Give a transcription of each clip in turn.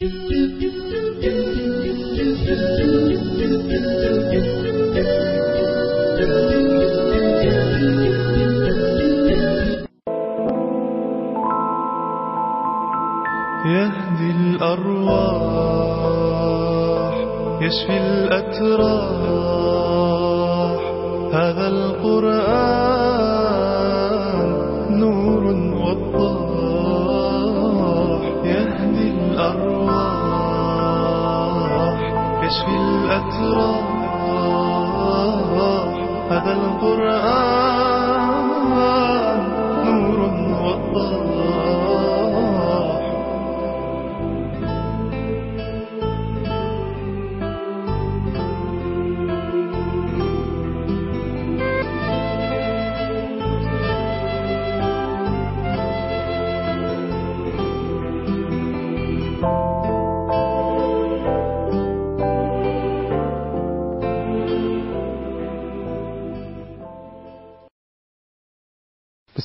يهدي الأرواح يشفي الأتراح. هذا القرآن نور وضاح يشفي الأتراح هذا القرآن.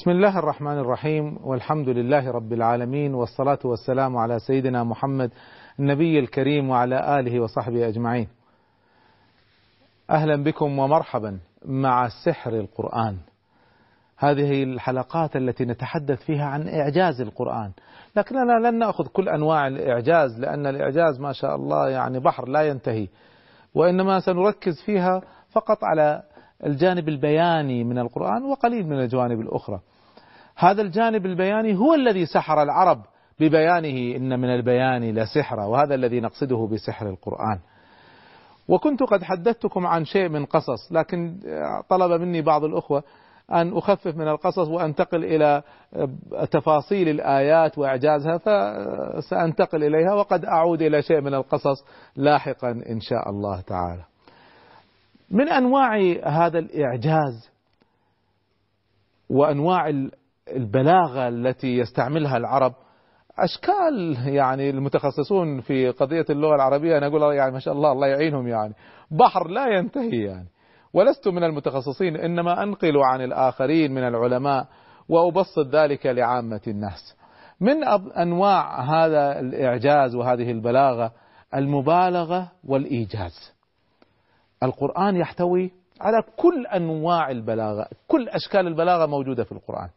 بسم الله الرحمن الرحيم والحمد لله رب العالمين والصلاة والسلام على سيدنا محمد النبي الكريم وعلى آله وصحبه أجمعين. أهلا بكم ومرحبا مع سحر القرآن. هذه الحلقات التي نتحدث فيها عن إعجاز القرآن، لكننا لن نأخذ كل أنواع الإعجاز لأن الإعجاز ما شاء الله يعني بحر لا ينتهي. وإنما سنركز فيها فقط على الجانب البياني من القرآن وقليل من الجوانب الأخرى. هذا الجانب البياني هو الذي سحر العرب ببيانه إن من البيان لسحرا وهذا الذي نقصده بسحر القرآن. وكنت قد حدثتكم عن شيء من قصص لكن طلب مني بعض الأخوة أن أخفف من القصص وأنتقل إلى تفاصيل الآيات وإعجازها فسأنتقل إليها وقد أعود إلى شيء من القصص لاحقا إن شاء الله تعالى. من أنواع هذا الإعجاز وأنواع البلاغة التي يستعملها العرب أشكال يعني المتخصصون في قضية اللغة العربية أنا أقول يعني ما شاء الله الله يعينهم يعني بحر لا ينتهي يعني ولست من المتخصصين إنما أنقل عن الآخرين من العلماء وأبسط ذلك لعامة الناس. من أنواع هذا الإعجاز وهذه البلاغة المبالغة والإيجاز. القرآن يحتوي على كل أنواع البلاغة كل أشكال البلاغة موجودة في القرآن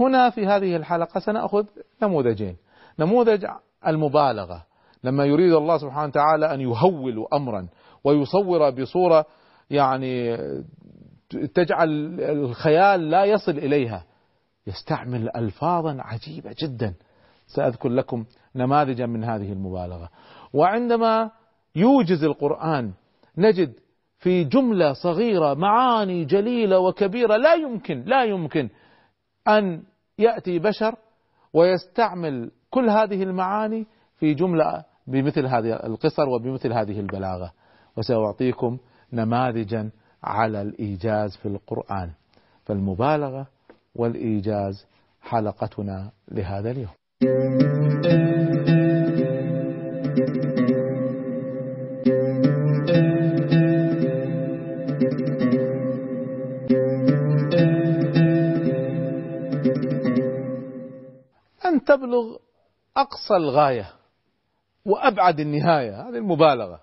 هنا في هذه الحلقة سنأخذ نموذجين. نموذج المبالغة. لما يريد الله سبحانه وتعالى أن يهول أمرا ويصور بصورة يعني تجعل الخيال لا يصل إليها يستعمل ألفاظا عجيبة جدا. سأذكر لكم نماذجا من هذه المبالغة. وعندما يوجز القرآن نجد في جملة صغيرة معاني جليلة وكبيرة لا يمكن لا يمكن أن يأتي بشر ويستعمل كل هذه المعاني في جملة بمثل هذه القصر وبمثل هذه البلاغة. وسأعطيكم نماذجا على الإيجاز في القرآن. فالمبالغة والإيجاز حلقتنا لهذا اليوم. تبلغ أقصى الغاية وأبعد النهاية هذه المبالغة.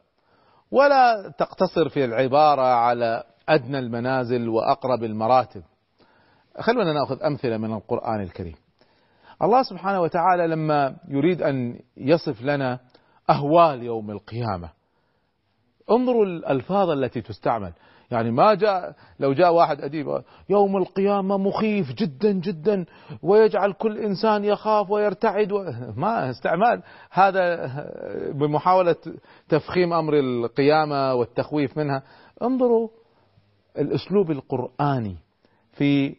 ولا تقتصر في العبارة على أدنى المنازل وأقرب المراتب. خلونا نأخذ أمثلة من القرآن الكريم. الله سبحانه وتعالى لما يريد أن يصف لنا أهوال يوم القيامة انظروا الألفاظ التي تستعمل. يعني ما جاء لو جاء واحد أديب يوم القيامة مخيف جدا جدا ويجعل كل إنسان يخاف ويرتعد. ما استعمال هذا بمحاولة تفخيم أمر القيامة والتخويف منها انظروا الأسلوب القرآني في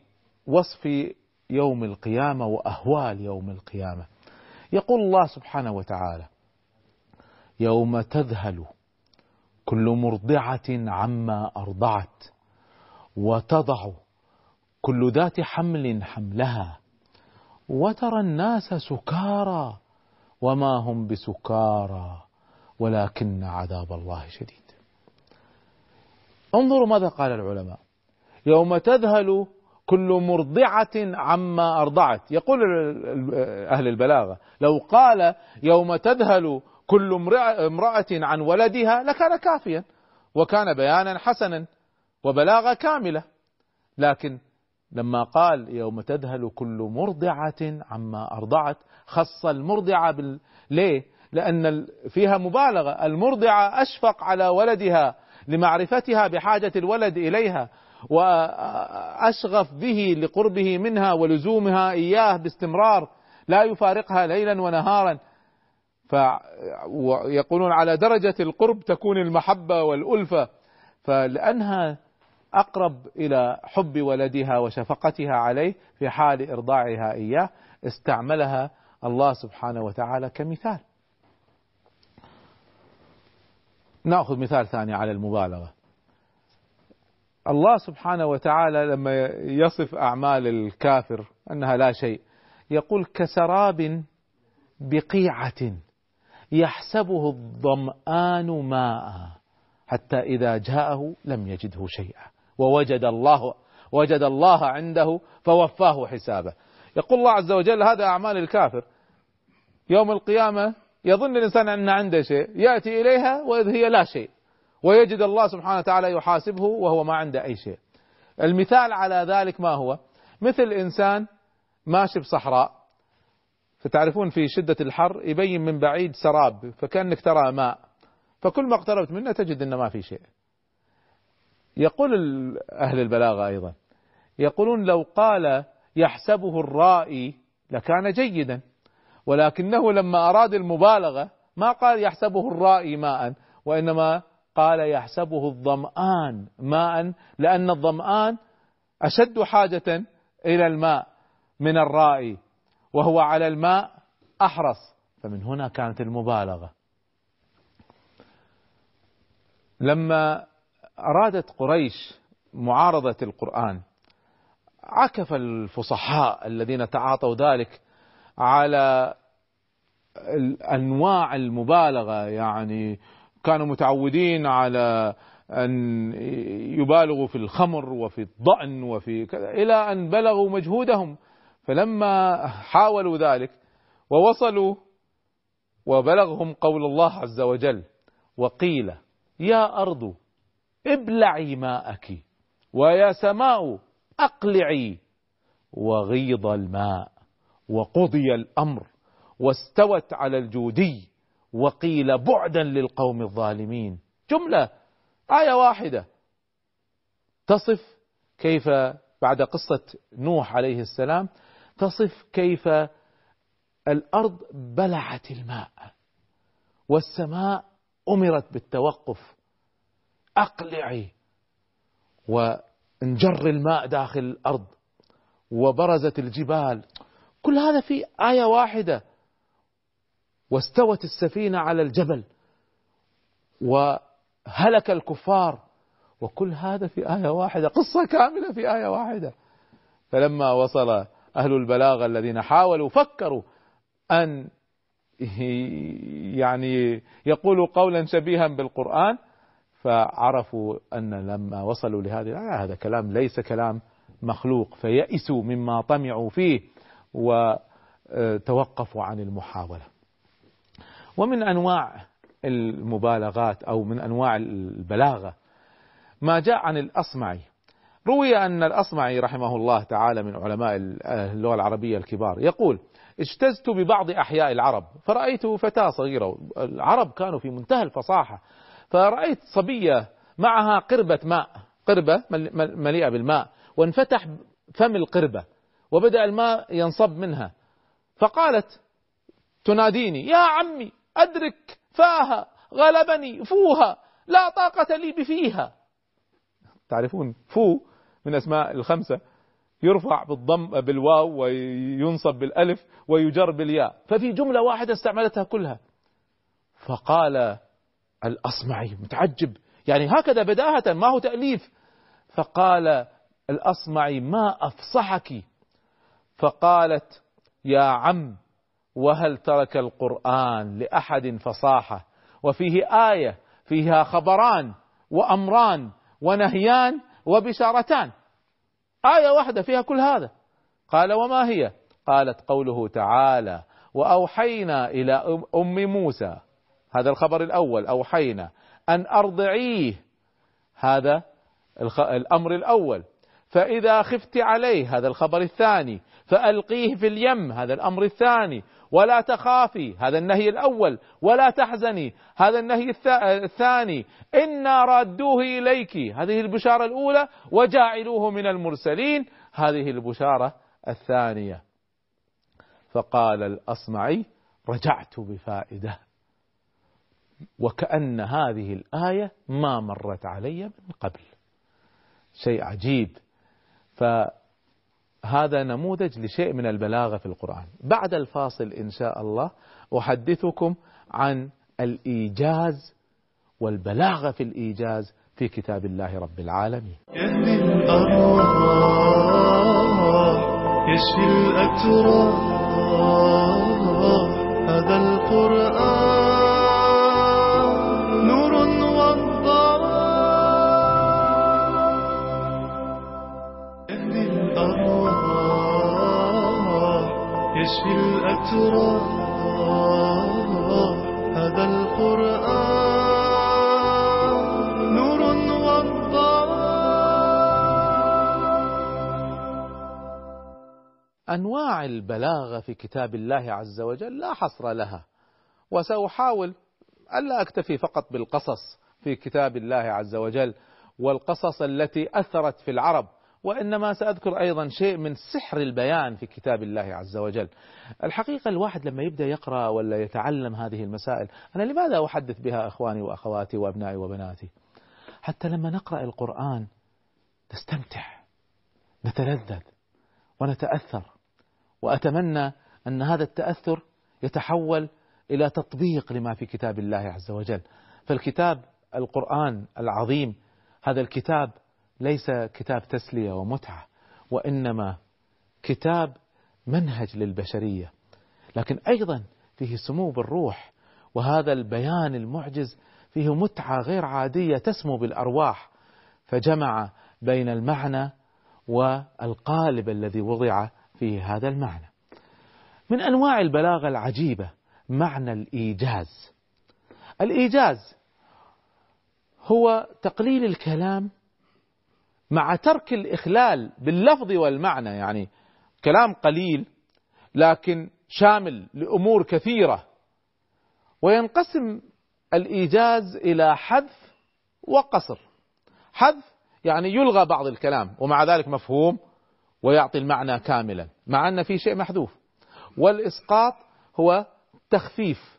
وصف يوم القيامة وأهوال يوم القيامة يقول الله سبحانه وتعالى يوم تذهل كل مرضعة عما أرضعت وتضع كل ذات حمل حملها وترى الناس سكارى وما هم بسكارى ولكن عذاب الله شديد. انظروا ماذا قال العلماء. يوم تذهل كل مرضعة عما أرضعت. يقول أهل البلاغة لو قال يوم تذهل كل امرأة عن ولدها لكان كافيا وكان بيانا حسنا وبلاغة كاملة. لكن لما قال يوم تذهل كل مرضعة عما أرضعت خص المرضعة بال... ليه؟ لأن فيها مبالغة. المرضعة أشفق على ولدها لمعرفتها بحاجة الولد إليها وأشغف به لقربه منها ولزومها إياه باستمرار لا يفارقها ليلا ونهارا. فيقولون على درجة القرب تكون المحبة والألفة فلأنها أقرب إلى حب ولدها وشفقتها عليه في حال إرضاعها إياه استعملها الله سبحانه وتعالى كمثال. نأخذ مثال ثاني على المبالغة. الله سبحانه وتعالى لما يصف أعمال الكافر أنها لا شيء يقول كسراب بقيعة. يحسبه الظمان ماء حتى إذا جاءه لم يجده شيئا. ووجد الله وجد الله عنده فوفاه حسابه. يقول الله عز وجل هذا أعمال الكافر. يوم القيامة يظن الإنسان أن عنده شيء يأتي إليها وإذ هي لا شيء. ويجد الله سبحانه وتعالى يحاسبه وهو ما عنده أي شيء. المثال على ذلك ما هو؟ مثل إنسان ماشي بصحراء فتعرفون في شدة الحر يبين من بعيد سراب فكأنك ترى ماء. فكل ما اقتربت منه تجد أنه ما في شيء. يقول أهل البلاغة أيضا يقولون لو قال يحسبه الرائي لكان جيدا ولكنه لما أراد المبالغة ما قال يحسبه الرائي ماء وإنما قال يحسبه الظمآن ماء لأن الظمآن أشد حاجة إلى الماء من الرائي. وهو على الماء أحرص. فمن هنا كانت المبالغة. لما أرادت قريش معارضة القرآن عكف الفصحاء الذين تعاطوا ذلك على انواع المبالغة. يعني كانوا متعودين على أن يبالغوا في الخمر وفي الضأن وفي كذا إلى أن بلغوا مجهودهم. فلما حاولوا ذلك ووصلوا وبلغهم قول الله عز وجل وقيل يا أرض ابلعي ماءك ويا سماء أقلعي وغيض الماء وقضي الأمر واستوت على الجودي وقيل بعدا للقوم الظالمين. جملة آية واحدة. تصف كيف بعد قصة نوح عليه السلام تصف كيف الأرض بلعت الماء والسماء أمرت بالتوقف. أقلعي وانجر الماء داخل الأرض وبرزت الجبال. كل هذا في آية واحدة. واستوت السفينة على الجبل وهلك الكفار. وكل هذا في آية واحدة. قصة كاملة في آية واحدة. فلما وصل أهل البلاغة الذين حاولوا فكروا أن يعني يقولوا قولا شبيها بالقرآن فعرفوا أن لما وصلوا لهذه الآية هذا كلام ليس كلام مخلوق فيئسوا مما طمعوا فيه وتوقفوا عن المحاولة. ومن أنواع المبالغات أو من أنواع البلاغة ما جاء عن الأصمعي. روي أن الأصمعي رحمه الله تعالى من علماء اللغة العربية الكبار يقول اجتزت ببعض أحياء العرب فرأيت فتاة صغيرة العرب كانوا في منتهى الفصاحة فرأيت صبية معها قربة ماء قربة مليئة بالماء وانفتح فم القربة وبدأ الماء ينصب منها. فقالت تناديني يا عمي أدرك فاها غلبني فوها لا طاقة لي بفيها. تعرفون فو من أسماء الخمسة. يرفع بالضم بالواو وينصب بالألف ويجر بالياء. ففي جملة واحدة استعملتها كلها. فقال الأصمعي متعجب. يعني هكذا بداهة ما هو تأليف. فقال الأصمعي ما أفصحك؟ فقالت يا عم وهل ترك القرآن لأحد فصاحة؟ وفيه آية فيها خبران وأمران ونهيان وبشارتان. آية واحدة فيها كل هذا. قال وما هي؟ قالت قوله تعالى وأوحينا إلى أم موسى. هذا الخبر الأول أوحينا أن أرضعيه. هذا الأمر الأول. فإذا خفت عليه هذا الخبر الثاني فألقيه في اليم هذا الأمر الثاني. ولا تخافي هذا النهي الأول. ولا تحزني هذا النهي الثاني. إنا رادوه إليك. هذه البشارة الأولى. وجاعلوه من المرسلين. هذه البشارة الثانية. فقال الأصمعي رجعت بفائدة. وكأن هذه الآية ما مرت علي من قبل. شيء عجيب. فهذا نموذج لشيء من البلاغة في القرآن. بعد الفاصل إن شاء الله أحدثكم عن الإيجاز والبلاغة في الإيجاز في كتاب الله رب العالمين. يشفي الأتراح هذا يشفي الأتراح هذا القرآن نور والضوء. أنواع البلاغة في كتاب الله عز وجل لا حصر لها وسأحاول ألا أكتفي فقط بالقصص في كتاب الله عز وجل والقصص التي أثرت في العرب وإنما سأذكر أيضا شيء من سحر البيان في كتاب الله عز وجل. الحقيقة الواحد لما يبدأ يقرأ ولا يتعلم هذه المسائل أنا لماذا أحدث بها أخواني وأخواتي وأبنائي وبناتي؟ حتى لما نقرأ القرآن نستمتع نتلذذ ونتأثر وأتمنى أن هذا التأثر يتحول إلى تطبيق لما في كتاب الله عز وجل. فالكتاب القرآن العظيم هذا الكتاب ليس كتاب تسلية ومتعة وإنما كتاب منهج للبشرية. لكن أيضا فيه سمو بالروح وهذا البيان المعجز فيه متعة غير عادية تسمو بالأرواح. فجمع بين المعنى والقالب الذي وضع فيه هذا المعنى. من أنواع البلاغة العجيبة معنى الإيجاز. الإيجاز هو تقليل الكلام مع ترك الإخلال باللفظ والمعنى يعني كلام قليل لكن شامل لأمور كثيرة. وينقسم الإيجاز إلى حذف وقصر. حذف يعني يلغى بعض الكلام ومع ذلك مفهوم ويعطي المعنى كاملا مع أن في شيء محذوف. والإسقاط هو تخفيف.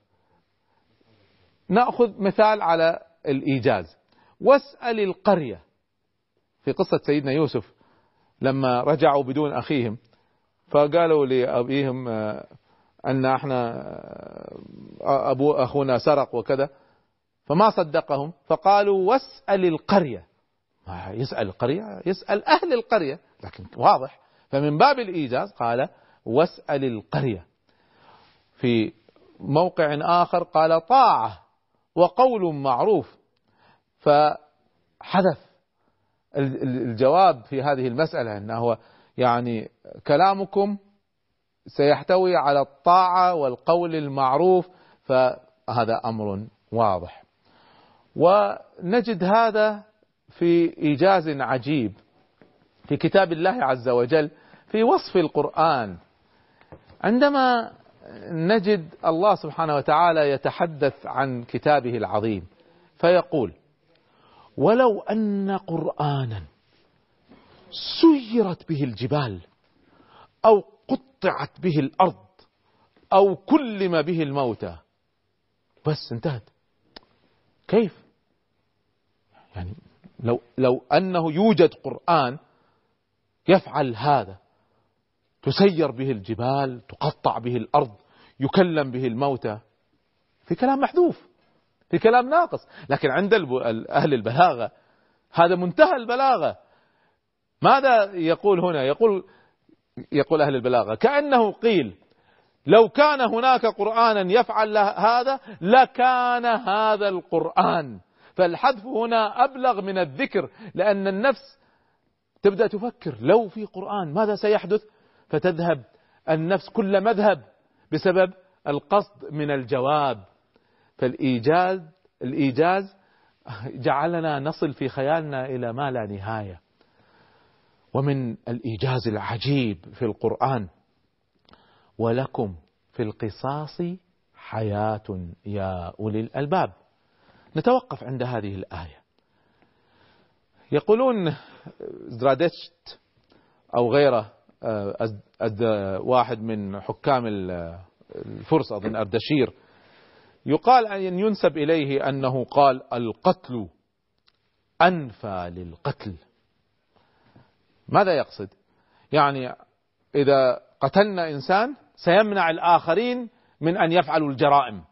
نأخذ مثال على الإيجاز. واسأل القرية. في قصة سيدنا يوسف لما رجعوا بدون أخيهم فقالوا لأبيهم آه، أن إحنا آه، أبو أخونا سرق وكذا فما صدقهم فقالوا واسأل القرية. ما يسأل القرية؟ يسأل أهل القرية. لكن واضح. فمن باب الإيجاز قال واسأل القرية. في موقع آخر قال طاعة وقول معروف. فحذف. الجواب في هذه المسألة أنه يعني كلامكم سيحتوي على الطاعة والقول المعروف فهذا أمر واضح. ونجد هذا في إيجاز عجيب في كتاب الله عز وجل في وصف القرآن. عندما نجد الله سبحانه وتعالى يتحدث عن كتابه العظيم فيقول ولو أن قرآنا سيرت به الجبال أو قطعت به الأرض أو كلم به الموتى. بس انتهت. كيف؟ يعني لو لو أنه يوجد قرآن يفعل هذا تسير به الجبال تقطع به الأرض يكلم به الموتى في كلام محذوف. في كلام ناقص. لكن عند أهل البلاغة هذا منتهى البلاغة. ماذا يقول هنا؟ يقول يقول أهل البلاغة كأنه قيل لو كان هناك قرآنا يفعل هذا لكان هذا القرآن. فالحذف هنا أبلغ من الذكر لأن النفس تبدأ تفكر لو في قرآن ماذا سيحدث؟ فتذهب النفس كل مذهب بسبب القصد من الجواب. فالإيجاز الإيجاز جعلنا نصل في خيالنا إلى ما لا نهاية. ومن الإيجاز العجيب في القرآن ولكم في القصاص حياة يا أولي الألباب. نتوقف عند هذه الآية. يقولون زرادشت أو غيره أز واحد من حكام الفرس أظن أردشير يقال أن ينسب إليه أنه قال القتل أنفى للقتل. ماذا يقصد؟ يعني إذا قتلنا إنسان سيمنع الآخرين من أن يفعلوا الجرائم.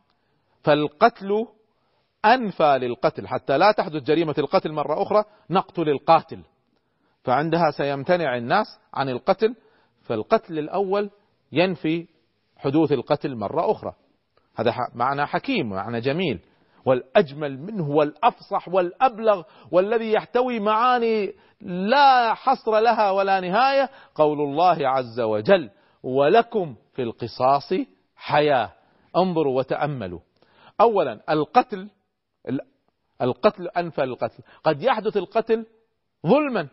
فالقتل أنفى للقتل. حتى لا تحدث جريمة القتل مرة أخرى نقتل القاتل. فعندها سيمتنع الناس عن القتل فالقتل الأول ينفي حدوث القتل مرة أخرى. هذا معنى حكيم معنى جميل. والأجمل منه والأفصح والأبلغ والذي يحتوي معاني لا حصر لها ولا نهاية قول الله عز وجل ولكم في القصاص حياة. انظروا وتأملوا. أولا القتل القتل أنفى القتل. قد يحدث القتل ظلما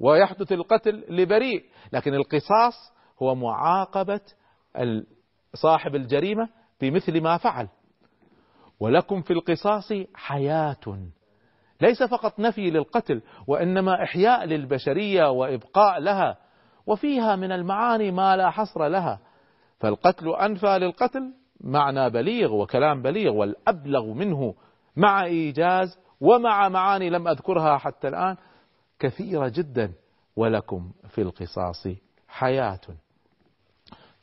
ويحدث القتل لبريء لكن القصاص هو معاقبة صاحب الجريمة بمثل ما فعل. ولكم في القصاص حياة. ليس فقط نفي للقتل وإنما إحياء للبشرية وإبقاء لها وفيها من المعاني ما لا حصر لها. فالقتل أنفى للقتل معنى بليغ وكلام بليغ والأبلغ منه مع إيجاز ومع معاني لم أذكرها حتى الآن كثيرة جدا. ولكم في القصاص حياة.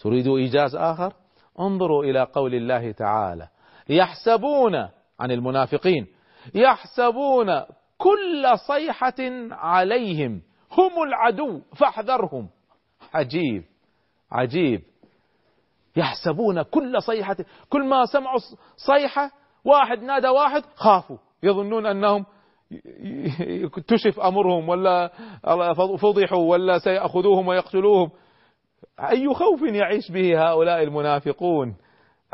تريدوا إيجاز آخر؟ انظروا إلى قول الله تعالى. يحسبون عن المنافقين يحسبون كل صيحة عليهم هم العدو فاحذرهم. عجيب عجيب. يحسبون كل صيحة كل ما سمعوا صيحة واحد نادى واحد خافوا. يظنون أنهم اكتشف أمرهم ولا فضحوا ولا سيأخذوهم ويقتلوهم. أي خوف يعيش به هؤلاء المنافقون؟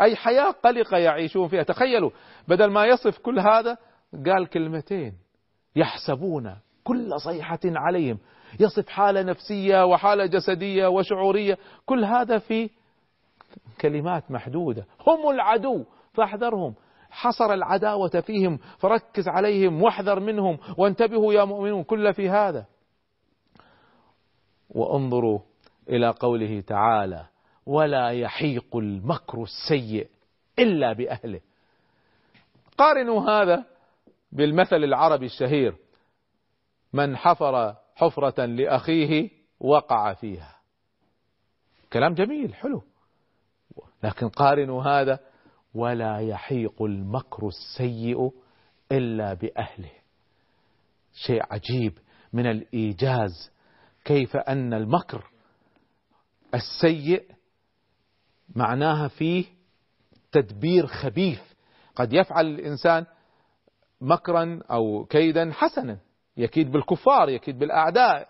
أي حياة قلقة يعيشون فيها؟ تخيلوا بدل ما يصف كل هذا قال كلمتين. يحسبون كل صيحة عليهم. يصف حالة نفسية وحالة جسدية وشعورية. كل هذا في كلمات محدودة. هم العدو فاحذرهم. حصر العداوة فيهم فركز عليهم واحذر منهم وانتبهوا يا مؤمنون كل في هذا. وانظروا إلى قوله تعالى ولا يحيق المكر السيء إلا بأهله. قارنوا هذا بالمثل العربي الشهير من حفر حفرة لأخيه وقع فيها. كلام جميل حلو. لكن قارنوا هذا ولا يحيق المكر السيء إلا بأهله. شيء عجيب من الإيجاز كيف أن المكر السيء معناها فيه تدبير خبيث. قد يفعل الإنسان مكرا أو كيدا حسنا يكيد بالكفار يكيد بالأعداء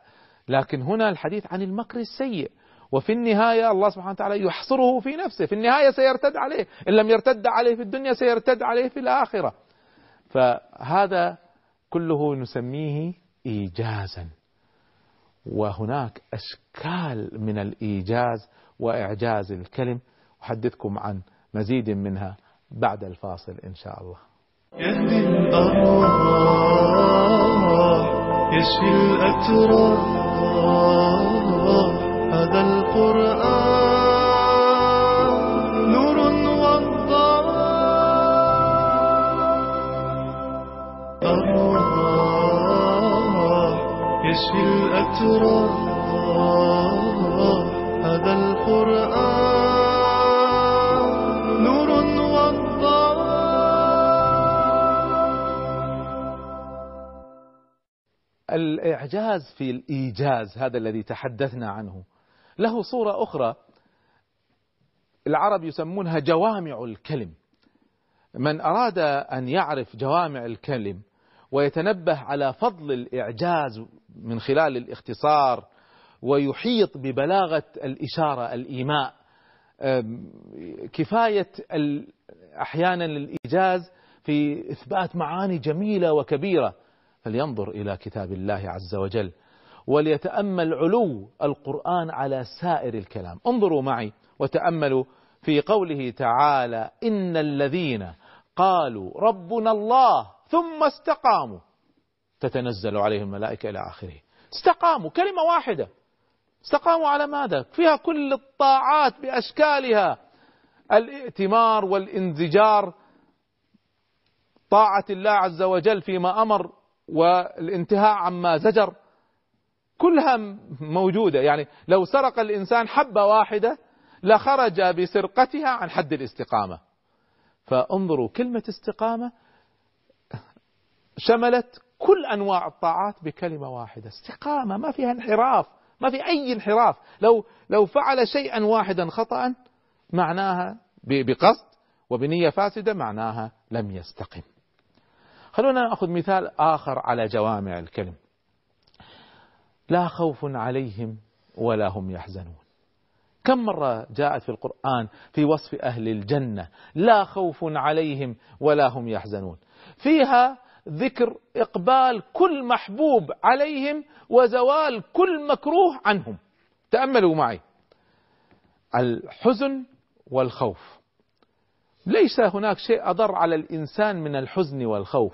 لكن هنا الحديث عن المكر السيء. وفي النهاية الله سبحانه وتعالى يحصره في نفسه. في النهاية سيرتد عليه. إن لم يرتد عليه في الدنيا سيرتد عليه في الآخرة. فهذا كله نسميه إيجازا. وهناك أشكال من الإيجاز وإعجاز الكلم. أحدثكم عن مزيد منها بعد الفاصل إن شاء الله. يهدي الأرواح يشفي الأتراح هذا يشفي الأتراح هذا القرآن نور وضاء الإعجاز في الإيجاز هذا الذي تحدثنا عنه. له صورة أخرى. العرب يسمونها جوامع الكلم. من أراد أن يعرف جوامع الكلم ويتنبه على فضل الإعجاز من خلال الاختصار ويحيط ببلاغة الإشارة الإيماء. كفاية أحيانا الإيجاز في إثبات معاني جميلة وكبيرة. فلينظر إلى كتاب الله عز وجل وليتأمل علو القرآن على سائر الكلام. انظروا معي وتأملوا في قوله تعالى إن الذين قالوا ربنا الله ثم استقاموا. تتنزل عليهم الملائكة إلى آخره. استقاموا كلمة واحدة. استقاموا على ماذا؟ فيها كل الطاعات بأشكالها. الائتمار والانزجار طاعة الله عز وجل فيما أمر والانتهاء عما زجر. كلها موجودة. يعني لو سرق الإنسان حبة واحدة لخرج بسرقتها عن حد الاستقامة. فانظروا كلمة استقامة شملت كل أنواع الطاعات بكلمة واحدة استقامة ما فيها انحراف ما في أي انحراف. لو لو فعل شيئا واحدا خطأ معناها بقصد وبنية فاسدة معناها لم يستقم. خلونا نأخذ مثال آخر على جوامع الكلم. لا خوف عليهم ولا هم يحزنون. كم مرة جاءت في القرآن في وصف أهل الجنة لا خوف عليهم ولا هم يحزنون. فيها ذكر إقبال كل محبوب عليهم وزوال كل مكروه عنهم. تأملوا معي. الحزن والخوف. ليس هناك شيء أضر على الإنسان من الحزن والخوف.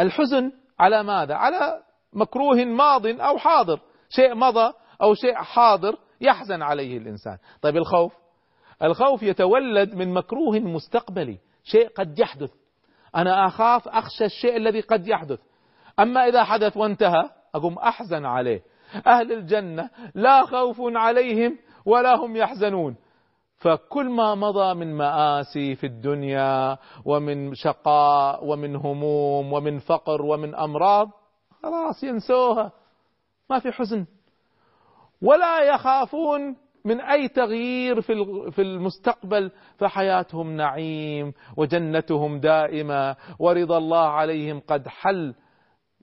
الحزن على ماذا؟ على مكروه ماض أو حاضر. شيء مضى أو شيء حاضر يحزن عليه الإنسان. طيب الخوف؟ الخوف يتولد من مكروه مستقبلي. شيء قد يحدث. أنا أخاف أخشى الشيء الذي قد يحدث. أما إذا حدث وانتهى أقوم أحزن عليه. أهل الجنة لا خوف عليهم ولا هم يحزنون. فكل ما مضى من مآسي في الدنيا ومن شقاء ومن هموم ومن فقر ومن أمراض خلاص ينسوها. ما في حزن. ولا يخافون من أي تغيير في المستقبل فحياتهم نعيم وجنتهم دائمة ورضا الله عليهم قد حل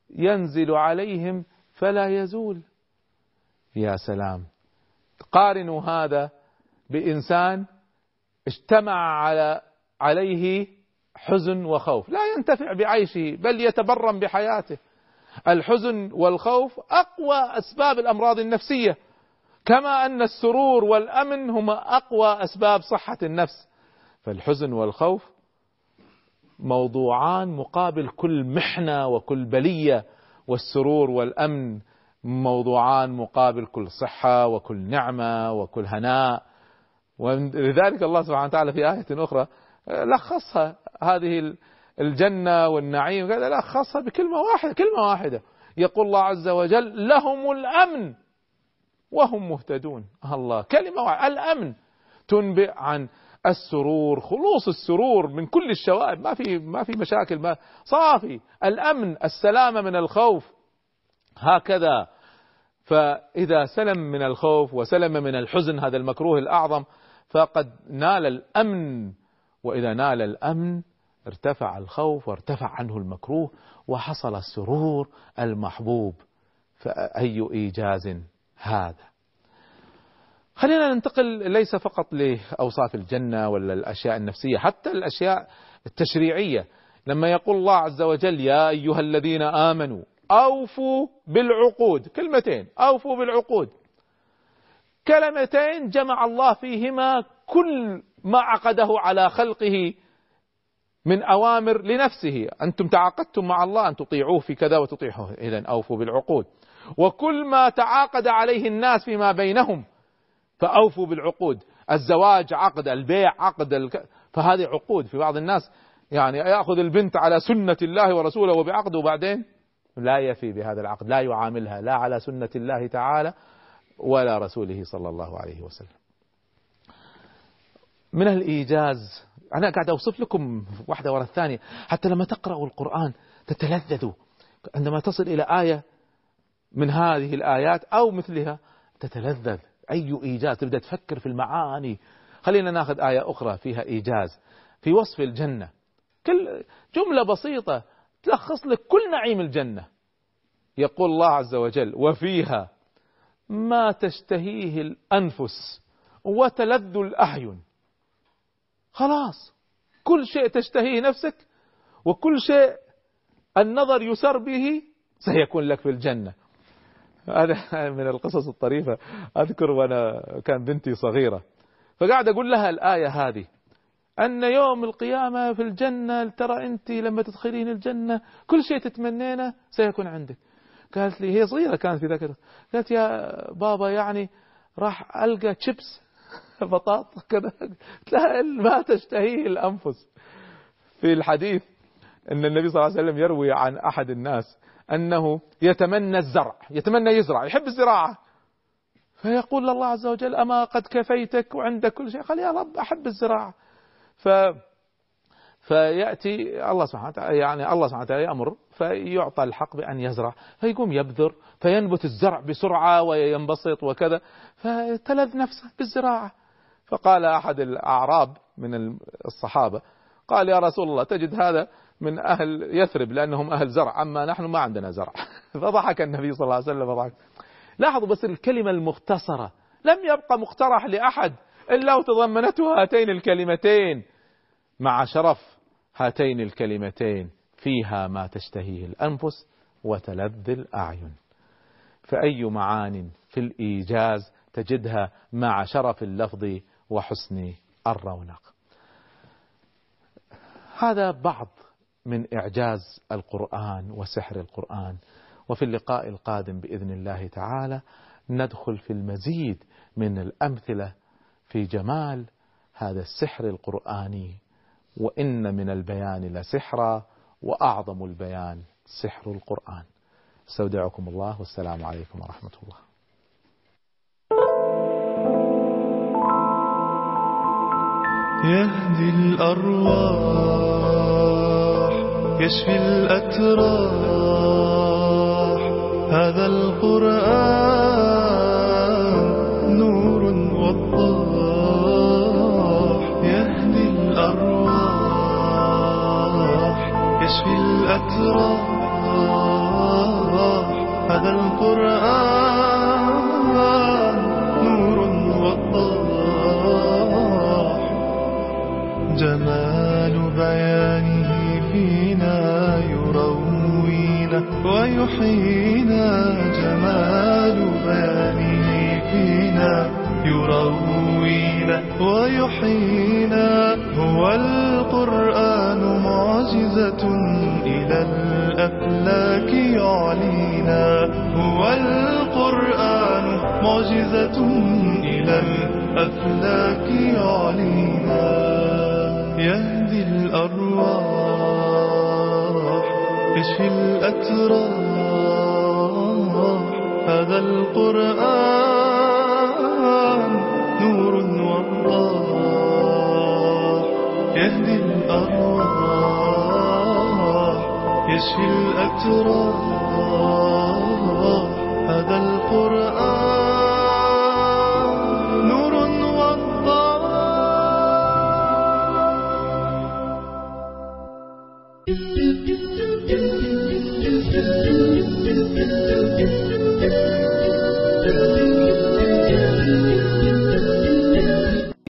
ينزل عليهم فلا يزول. يا سلام. قارنوا هذا بإنسان اجتمع على عليه حزن وخوف. لا ينتفع بعيشه بل يتبرم بحياته. الحزن والخوف أقوى أسباب الأمراض النفسية. كما أن السرور والأمن هما أقوى أسباب صحة النفس. فالحزن والخوف موضوعان مقابل كل محنة وكل بلية والسرور والأمن موضوعان مقابل كل صحة وكل نعمة وكل هناء. ولذلك الله سبحانه وتعالى في آية أخرى لخصها هذه الجنة والنعيم لخصها بكلمة واحدة كلمة واحدة. يقول الله عز وجل لهم الأمن. وهم مهتدون. الله. كلمة واحدة. الأمن تنبئ عن السرور خلوص السرور من كل الشوائب. ما في ما في مشاكل ما صافي. الأمن السلامة من الخوف. هكذا. فإذا سلم من الخوف وسلم من الحزن هذا المكروه الأعظم فقد نال الأمن. وإذا نال الأمن ارتفع الخوف وارتفع عنه المكروه وحصل السرور المحبوب. فأي إيجاز؟ هذا. خلينا ننتقل ليس فقط لأوصاف الجنة ولا الأشياء النفسية حتى الأشياء التشريعية. لما يقول الله عز وجل يا أيها الذين آمنوا أوفوا بالعقود. كلمتين أوفوا بالعقود. كلمتين جمع الله فيهما كل ما عقده على خلقه من أوامر لنفسه. أنتم تعاقدتم مع الله أن تطيعوه في كذا وتطيعوه. إذا أوفوا بالعقود. وكل ما تعاقد عليه الناس فيما بينهم فأوفوا بالعقود. الزواج عقد البيع عقد الك... فهذه عقود في بعض الناس. يعني يأخذ البنت على سنة الله ورسوله وبعقد وبعدين لا يفي بهذا العقد لا يعاملها لا على سنة الله تعالى ولا رسوله صلى الله عليه وسلم. من الإيجاز أنا قاعد أوصف لكم واحدة ورا الثانية. حتى لما تقرأوا القرآن تتلذذوا. عندما تصل إلى آية من هذه الآيات أو مثلها تتلذذ. أي إيجاز تبدأ تفكر في المعاني. خلينا ناخذ آية أخرى فيها إيجاز. في وصف الجنة. كل جملة بسيطة تلخص لك كل نعيم الجنة. يقول الله عز وجل وفيها ما تشتهيه الأنفس وتلذ الأعين. خلاص. كل شيء تشتهيه نفسك وكل شيء النظر يسر به سيكون لك في الجنة. هذا من القصص الطريفة. أذكر وأنا كان بنتي صغيرة فقاعد أقول لها الآية هذه. أن يوم القيامة في الجنة ترى أنت لما تدخلين الجنة كل شيء تتمنينه سيكون عندك. قالت لي هي صغيرة كانت في ذاك قالت يا بابا يعني راح ألقى شيبس بطاطا كذا. لا ما تشتهيه الأنفس. في الحديث أن النبي صلى الله عليه وسلم يروي عن أحد الناس أنه يتمنى الزرع يتمنى يزرع يحب الزراعة. فيقول الله عز وجل أما قد كفيتك وعندك كل شيء؟ قال يا رب أحب الزراعة. ف فيأتي الله سبحانه وتعالى يعني الله سبحانه وتعالى يأمر فيعطى الحق بأن يزرع فيقوم يبذر فينبت الزرع بسرعة وينبسط وكذا فتلذ نفسه بالزراعة. فقال أحد الأعراب من الصحابة قال يا رسول الله تجد هذا من أهل يثرب لأنهم أهل زرع أما نحن ما عندنا زرع. فضحك النبي صلى الله عليه وسلم فضحك لاحظوا بس الكلمة المختصرة لم يبقى مقترح لأحد إلا وتضمنته هاتين الكلمتين. مع شرف هاتين الكلمتين فيها ما تشتهيه الأنفس وتلذ الأعين. فأي معان في الإيجاز تجدها مع شرف اللفظ وحسن الرونق. هذا بعض من إعجاز القرآن وسحر القرآن. وفي اللقاء القادم بإذن الله تعالى ندخل في المزيد من الأمثلة في جمال هذا السحر القرآني. وإن من البيان لسحرا وأعظم البيان سحر القرآن. استودعكم الله والسلام عليكم ورحمة الله. يهدي الأرواح يشفي الأتراح هذا القرآن نور وضاح. يهدي الأرواح. يشفي الأتراح هذا القرآن ويحيينا جمال بيانه فينا يروينا ويحيينا. هو القرآن معجزة إلى الأفلاك يعلينا. هو القرآن معجزة إلى الأفلاك يعلينا. يهدي الأرواح يشفي الأتراح هذا القرآن نور وضاح يهدي الأرواح يشفي الأتراح.